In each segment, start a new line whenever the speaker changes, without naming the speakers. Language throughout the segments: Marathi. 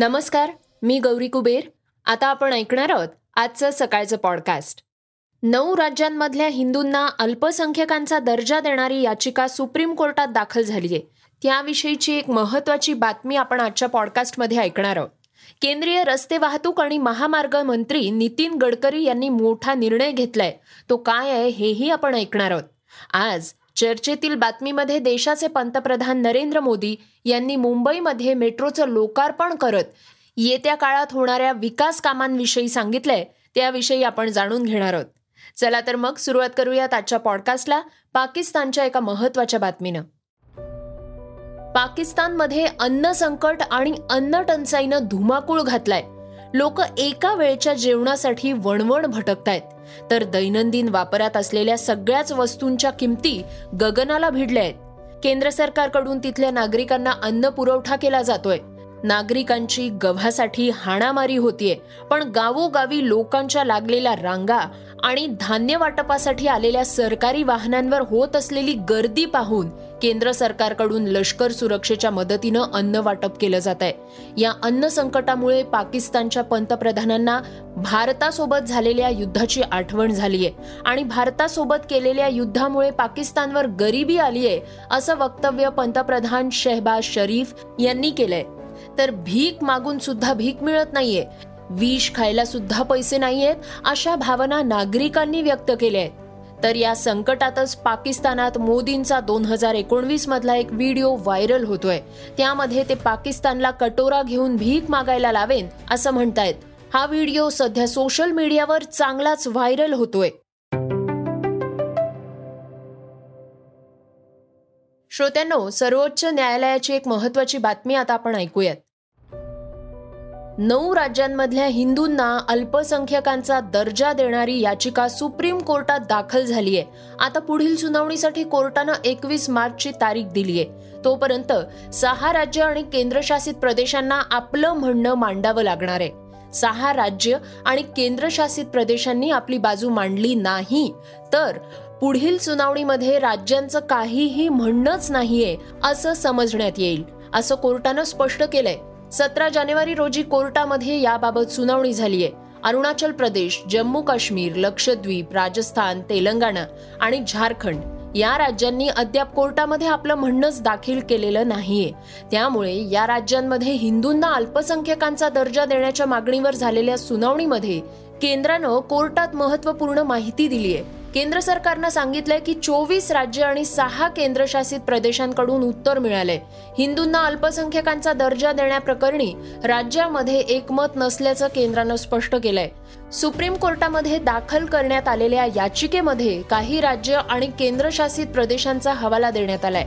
नमस्कार मी गौरी कुबेर आता आपण ऐकणार आहोत आजचं सकाळचं पॉडकास्ट नऊ राज्यांमधल्या हिंदूंना अल्पसंख्यकांचा दर्जा देणारी याचिका सुप्रीम कोर्टात दाखल झाली आहे त्याविषयीची एक महत्त्वाची बातमी आपण आजच्या पॉडकास्टमध्ये ऐकणार आहोत केंद्रीय रस्ते वाहतूक आणि महामार्ग मंत्री नितीन गडकरी यांनी मोठा निर्णय घेतलाय तो काय आहे हेही आपण ऐकणार आहोत आज चर्चेतील बातमीमध्ये देशाचे पंतप्रधान नरेंद्र मोदी यांनी मुंबईमध्ये मेट्रोचं लोकार्पण करत येत्या काळात होणाऱ्या विकास कामांविषयी सांगितलंय त्याविषयी आपण जाणून घेणार आहोत चला तर मग सुरुवात करूयात आजच्या पॉडकास्टला पाकिस्तानच्या एका महत्वाच्या बातमीनं पाकिस्तानमध्ये अन्न संकट आणि अन्न टंचाईनं धुमाकूळ घातलाय लोक एका वेळच्या जेवणासाठी वणवण भटकतायत तर दैनंदिन वापरात असलेल्या सगळ्याच वस्तूंच्या किमती गगनाला भिडल्या आहेत केंद्र सरकारकडून तिथल्या नागरिकांना अन्न पुरवठा केला जातोय नागरिकांची गव्हासाठी हाणामारी होतीये पण गावोगावी लोकांच्या लागलेल्या रांगा आणि धान्य वाटपासाठी आलेल्या सरकारी वाहनांवर होत असलेली गर्दी पाहून केंद्र सरकारकडून लष्कर सुरक्षेच्या मदतीनं अन्न वाटप केलं जात आहे या अन्न संकटामुळे पाकिस्तानच्या पंतप्रधानांना भारतासोबत झालेल्या युद्धाची आठवण झाली आहे आणि भारतासोबत केलेल्या युद्धामुळे पाकिस्तानवर गरिबी आली आहे असं वक्तव्य पंतप्रधान शहबाज शरीफ यांनी केलंय तर भीक मागून सुद्धा भीक मिळत नाहीये विष खायला सुद्धा पैसे नाही आहेत अशा भावना नागरिकांनी व्यक्त केल्या आहेत तर या संकटातच पाकिस्तानात मोदींचा दोन हजार एकोणवीस मधला एक व्हिडिओ व्हायरल होतोय त्यामध्ये ते पाकिस्तानला कटोरा घेऊन भीक मागायला लावेन असं म्हणतायत हा व्हिडिओ सध्या सोशल मीडियावर चांगलाच व्हायरल होतोय श्रोत्यांनो सर्वोच्च न्यायालयाची एक महत्वाची बातमी आता आपण ऐकूयात नऊ राज्यांमधल्या हिंदूंना अल्पसंख्याकांचा दर्जा देणारी याचिका सुप्रीम कोर्टात दाखल झाली आहे आता पुढील सुनावणीसाठी कोर्टानं एकवीस मार्चची तारीख दिली आहे तोपर्यंत सहा राज्य आणि केंद्रशासित प्रदेशांना आपलं म्हणणं मांडावं लागणार आहे सहा राज्य आणि केंद्रशासित प्रदेशांनी आपली बाजू मांडली नाही तर पुढील सुनावणीमध्ये राज्यांचं काहीही म्हणणंच नाहीये असं समजण्यात येईल असं कोर्टानं स्पष्ट केलंय सतरा जानेवारी रोजी कोर्टामध्ये याबाबत सुनावणी झाली आहे अरुणाचल प्रदेश जम्मू काश्मीर लक्षद्वीप राजस्थान तेलंगणा आणि झारखंड या राज्यांनी अद्याप कोर्टामध्ये आपलं म्हणणंच दाखल केलेलं नाहीये त्यामुळे या राज्यांमध्ये हिंदूंना अल्पसंख्यकांचा दर्जा देण्याच्या मागणीवर झालेल्या सुनावणीमध्ये केंद्रानं कोर्टात महत्वपूर्ण माहिती दिली आहे केंद्र सरकारनं सांगितलंय की चोवीस राज्य आणि सहा केंद्रशासित प्रदेशांकडून उत्तर मिळाले हिंदूंना अल्पसंख्याकांचा दर्जा देण्याप्रकरणी राज्यामध्ये एकमत नसल्याचं केंद्रानं स्पष्ट केलंय सुप्रीम कोर्टामध्ये दाखल करण्यात आलेल्या याचिकेमध्ये काही राज्य आणि केंद्रशासित प्रदेशांचा हवाला देण्यात आलाय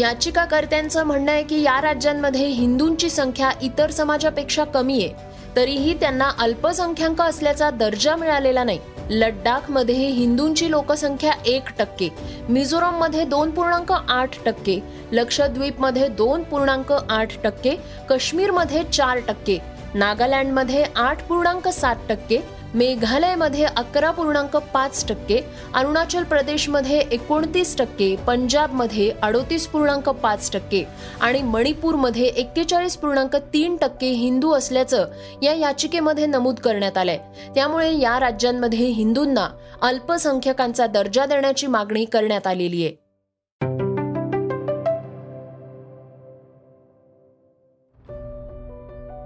याचिकाकर्त्यांचं म्हणणं आहे की या राज्यांमध्ये हिंदूंची संख्या इतर समाजापेक्षा कमी आहे तरीही त्यांना अल्पसंख्याक असल्याचा दर्जा मिळालेला नाही लड्डाखमध्ये हिंदूंची लोकसंख्या एक टक्के मिझोराममध्ये दोन पूर्णांक आठ टक्के लक्षद्वीपमध्ये दोन पूर्णांक आठ टक्के काश्मीरमध्ये चार टक्के नागालँडमध्ये आठ पूर्णांक सात टक्के मेघालयमध्ये अकरा पूर्णांक पाच टक्के अरुणाचल प्रदेशमध्ये एकोणतीस टक्के पंजाबमध्ये अडोतीस पूर्णांक पाच टक्के आणि मणिपूरमध्ये एक्केचाळीस पूर्णांक तीन टक्के हिंदू असल्याचं या याचिकेमध्ये नमूद करण्यात आलंय त्यामुळे या राज्यांमध्ये हिंदूंना अल्पसंख्यकांचा दर्जा देण्याची मागणी करण्यात आलेली आहे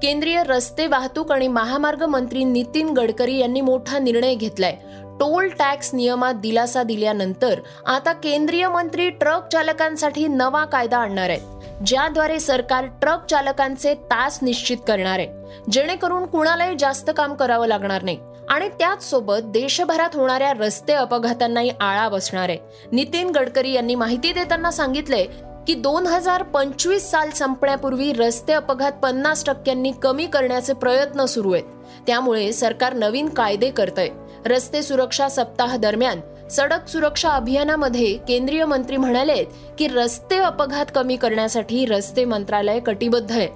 केंद्रीय रस्ते वाहतूक आणि महामार्ग मंत्री नितीन गडकरी यांनी मोठा निर्णय घेतलाय टोल टॅक्स नियमात दिलासा दिल्यानंतर आता केंद्रीय मंत्री ट्रक चालकांसाठी नवा कायदा आणणार आहे ज्याद्वारे सरकार ट्रक चालकांचे तास निश्चित करणार आहे जेणेकरून कुणालाही जास्त काम करावं लागणार नाही आणि त्याच सोबत देशभरात होणाऱ्या रस्ते अपघातांनाही आळा बसणार आहे नितीन गडकरी यांनी माहिती देताना सांगितले की दोन हजार पंचवीस साल संपण्यापूर्वी रस्ते अपघात पन्नास टक्क्यांनी कमी करण्याचे प्रयत्न सुरू आहेत त्यामुळे सरकार नवीन कायदे करत आहे रस्ते सुरक्षा सप्ताह दरम्यान सडक सुरक्षा अभियानामध्ये केंद्रीय मंत्री म्हणाले की रस्ते अपघात कमी करण्यासाठी रस्ते मंत्रालय कटिबद्ध आहे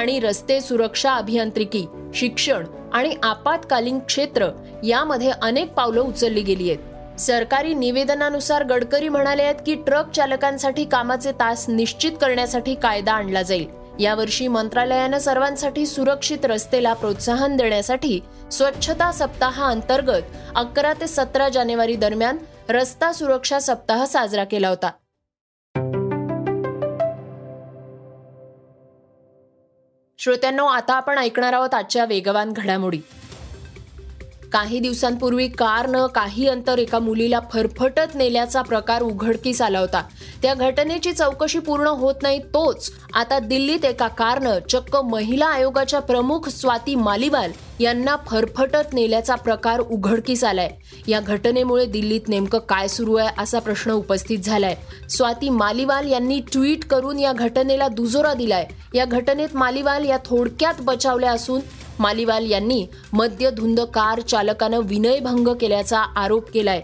आणि रस्ते सुरक्षा अभियांत्रिकी शिक्षण आणि आपत्कालीन क्षेत्र यामध्ये अनेक पावलं उचलली गेली आहेत सरकारी निवेदनानुसार गडकरी म्हणाले आहेत की ट्रक चालकांसाठी कामाचे तास निश्चित करण्यासाठी कायदा आणला जाईल यावर्षी मंत्रालयानं सर्वांसाठी सुरक्षित रस्तेला प्रोत्साहन देण्यासाठी स्वच्छता सप्ताहा अंतर्गत अकरा ते सतरा जानेवारी दरम्यान रस्ता सुरक्षा सप्ताह साजरा केला होता श्रोत्यांनो आता आपण ऐकणार आहोत आजच्या वेगवान घडामोडी काही दिवसांपूर्वी कारनं काही अंतर एका मुलीला फरफटत नेल्याचा प्रकार उघडकीस आला होता त्या घटनेची चौकशी पूर्ण होत नाही तोच आता दिल्लीत एका कारनं चक्क महिला आयोगाच्या प्रमुख स्वाती मालिवाल यांना फरफटत नेल्याचा प्रकार उघडकीस आलाय या घटनेमुळे दिल्लीत नेमकं काय सुरू आहे असा प्रश्न उपस्थित झालाय स्वाती मालिवाल यांनी ट्विट करून या घटनेला दुजोरा दिलाय या घटनेत मालिवाल या थोडक्यात बचावल्या असून मालिवाल यांनी मद्यधुंद कार चालकानं विनयभंग केल्याचा आरोप केलाय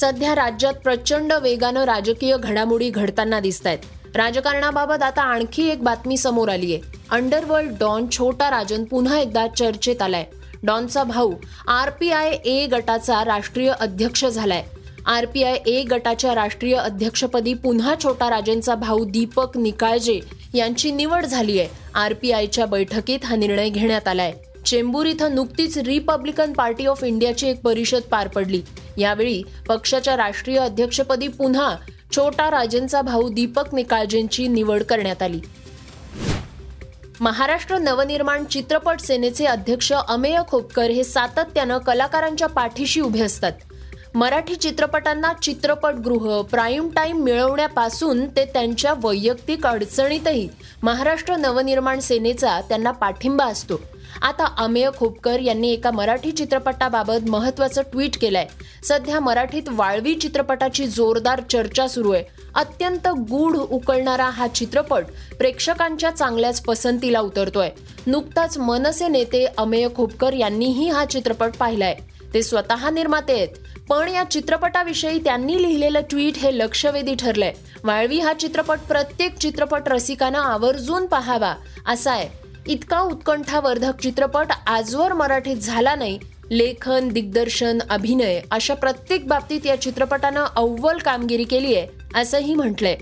सध्या राज्यात प्रचंड वेगानं राजकीय घडामोडी घडताना दिसत आहेत राजकारणाबाबत आता आणखी एक बातमी समोर आली आहे अंडरवर्ल्ड डॉन छोटा राजन पुन्हा एकदा चर्चेत आलाय डॉनचा भाऊ आर पी आय ए गटाचा राष्ट्रीय अध्यक्ष झालाय आरपीआय ए गटाच्या राष्ट्रीय अध्यक्षपदी पुन्हा छोटा राजेंचा भाऊ दीपक निकाळजे यांची निवड झाली आहे आरपीआयच्या बैठकीत हा निर्णय घेण्यात आलाय चेंबूर इथं नुकतीच रिपब्लिकन पार्टी ऑफ इंडियाची एक परिषद पार पडली यावेळी पक्षाच्या राष्ट्रीय अध्यक्षपदी पुन्हा छोटा राजेंचा भाऊ दीपक निकाळजेंची निवड करण्यात आली महाराष्ट्र नवनिर्माण चित्रपट सेनेचे अध्यक्ष अमेय खोपकर हे सातत्यानं कलाकारांच्या पाठीशी उभे असतात मराठी चित्रपटांना चित्रपटगृह प्राईम टाईम मिळवण्यापासून ते त्यांच्या वैयक्तिक अडचणीतही महाराष्ट्र नवनिर्माण सेनेचा त्यांना पाठिंबा असतो आता अमेय खोपकर यांनी एका मराठी चित्रपटाबाबत महत्वाचं ट्विट केलंय सध्या मराठीत वाळवी चित्रपटाची जोरदार चर्चा सुरू आहे अत्यंत गूढ उकळणारा हा चित्रपट प्रेक्षकांच्या चांगल्याच पसंतीला उतरतोय नुकताच मनसे नेते अमेय खोपकर यांनीही हा चित्रपट पाहिलाय ते स्वतः निर्माते आहेत पण या चित्रपटाविषयी त्यांनी लिहिलेलं ट्विट हे लक्षवेधी ठरलंय वाळवी हा चित्रपट प्रत्येक चित्रपट रसिकानं आवर्जून पाहावा असा आहे इतका उत्कंठावर्धक चित्रपट आजवर मराठीत झाला नाही लेखन दिग्दर्शन अभिनय अशा प्रत्येक बाबतीत या चित्रपटानं अव्वल कामगिरी केली आहे असंही म्हटलंय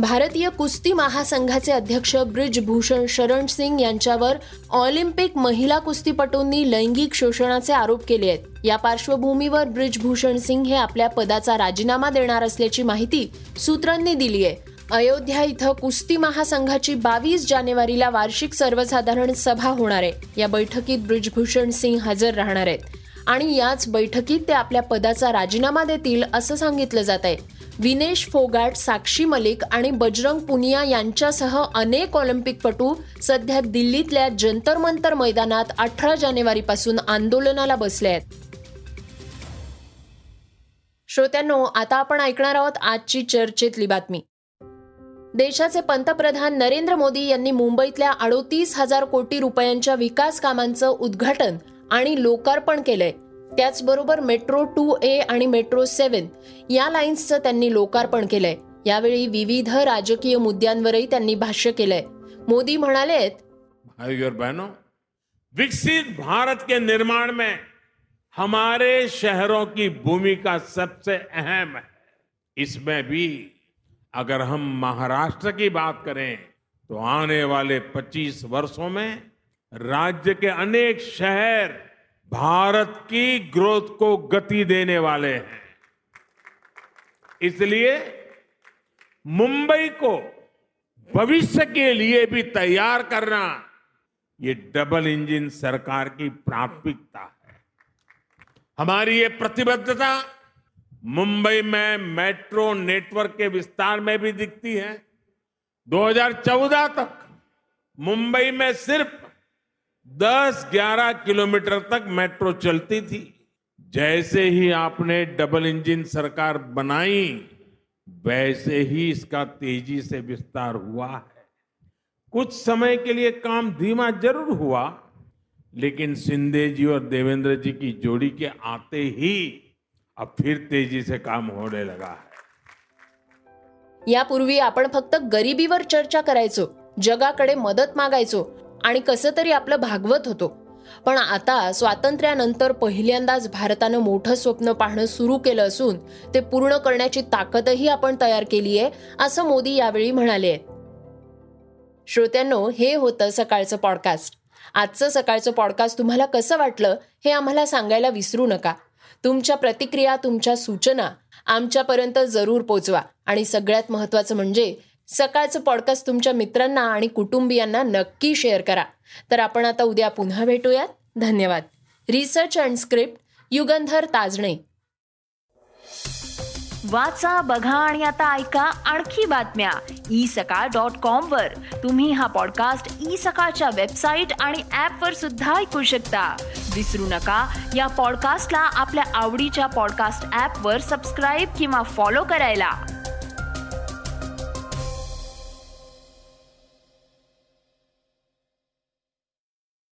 भारतीय कुस्ती महासंघाचे अध्यक्ष ब्रिजभूषण शरण सिंग यांच्यावर ऑलिम्पिक महिला कुस्तीपटूंनी लैंगिक शोषणाचे आरोप केले आहेत या पार्श्वभूमीवर ब्रिजभूषण सिंग हे आपल्या पदाचा राजीनामा देणार असल्याची माहिती सूत्रांनी दिली आहे अयोध्या इथं कुस्ती महासंघाची बावीस जानेवारीला वार्षिक सर्वसाधारण सभा होणार आहे या बैठकीत ब्रिजभूषण सिंग हजर राहणार आहेत आणि याच बैठकीत ते आपल्या पदाचा राजीनामा देतील असं सांगितलं जात आहे विनेश फोगाट साक्षी मलिक आणि बजरंग पुनिया यांच्यासह अनेक ऑलिम्पिकपटू सध्या दिल्लीतल्या जंतर मंतर मैदानात अठरा जानेवारीपासून आंदोलनाला बसले आहेत श्रोत्यांनो आता आपण ऐकणार आहोत आजची चर्चेतली बातमी देशाचे पंतप्रधान नरेंद्र मोदी यांनी मुंबईतल्या अडोतीस हजार कोटी रुपयांच्या विकास कामांचं उद्घाटन आणि लोकार्पण केलंय त्याचबरोबर मेट्रो टू ए आणि मेट्रो सेवन या लाईन्सचं त्यांनी लोकार्पण केलंय यावेळी विविध राजकीय
मुद्द्यांवरही त्यांनी भाष्य केलंय मोदी म्हणाले बहनों विकसित भारत के निर्माण में हमारे शहरों की भूमिका सबसे अहम है इसमें भी अगर हम महाराष्ट्र की बात करें तो आने वाले 25 वर्षों में राज्य के अनेक शहर भारत की ग्रोथ को गति देने वाले हैं इसलिए मुंबई को भविष्य के लिए भी तैयार करना ये डबल इंजन सरकार की प्राथमिकता है हमारी ये प्रतिबद्धता मुंबई में मेट्रो नेटवर्क के विस्तार में भी दिखती है 2014 तक मुंबई में सिर्फ 10-11 किलोमीटर तक मेट्रो चलती थी जैसे ही आपने डबल इंजन सरकार बनाई वैसे ही इसका तेजी से विस्तार हुआ है कुछ समय के लिए काम धीमा जरूर हुआ लेकिन सिंधे जी और देवेंद्र जी की जोड़ी के आते ही अब फिर तेजी से काम होने लगा है
यापूर्वी आपण फक्त गरिबीवर चर्चा करायचो जगाकडे मदत मागायचो आणि कसं तरी आपलं भागवत होतो पण आता स्वातंत्र्यानंतर पहिल्यांदाच भारतानं मोठं स्वप्न पाहणं सुरू केलं असून ते पूर्ण करण्याची ताकदही आपण तयार केली आहे असं मोदी यावेळी म्हणाले श्रोत्यांनो हे होतं सकाळचं पॉडकास्ट आजचं सकाळचं पॉडकास्ट तुम्हाला कसं वाटलं हे आम्हाला सांगायला विसरू नका तुमच्या प्रतिक्रिया तुमच्या सूचना आमच्यापर्यंत जरूर पोचवा आणि सगळ्यात महत्त्वाचं म्हणजे सकाळचं पॉडकास्ट तुमच्या मित्रांना आणि कुटुंबियांना नक्की शेअर करा तर आपण आता उद्या पुन्हा भेटूयात धन्यवाद research and script Yugandhar Tajane वाचा बघा आणि आता ऐका आणखी बातम्या ई सकाळ डॉट कॉम वर तुम्ही हा पॉडकास्ट ई सकाळच्या वेबसाईट आणि ऍप वर सुद्धा ऐकू शकता विसरू नका या पॉडकास्टला आपल्या आवडीच्या पॉडकास्ट ऍप वर सबस्क्राईब किंवा फॉलो करायला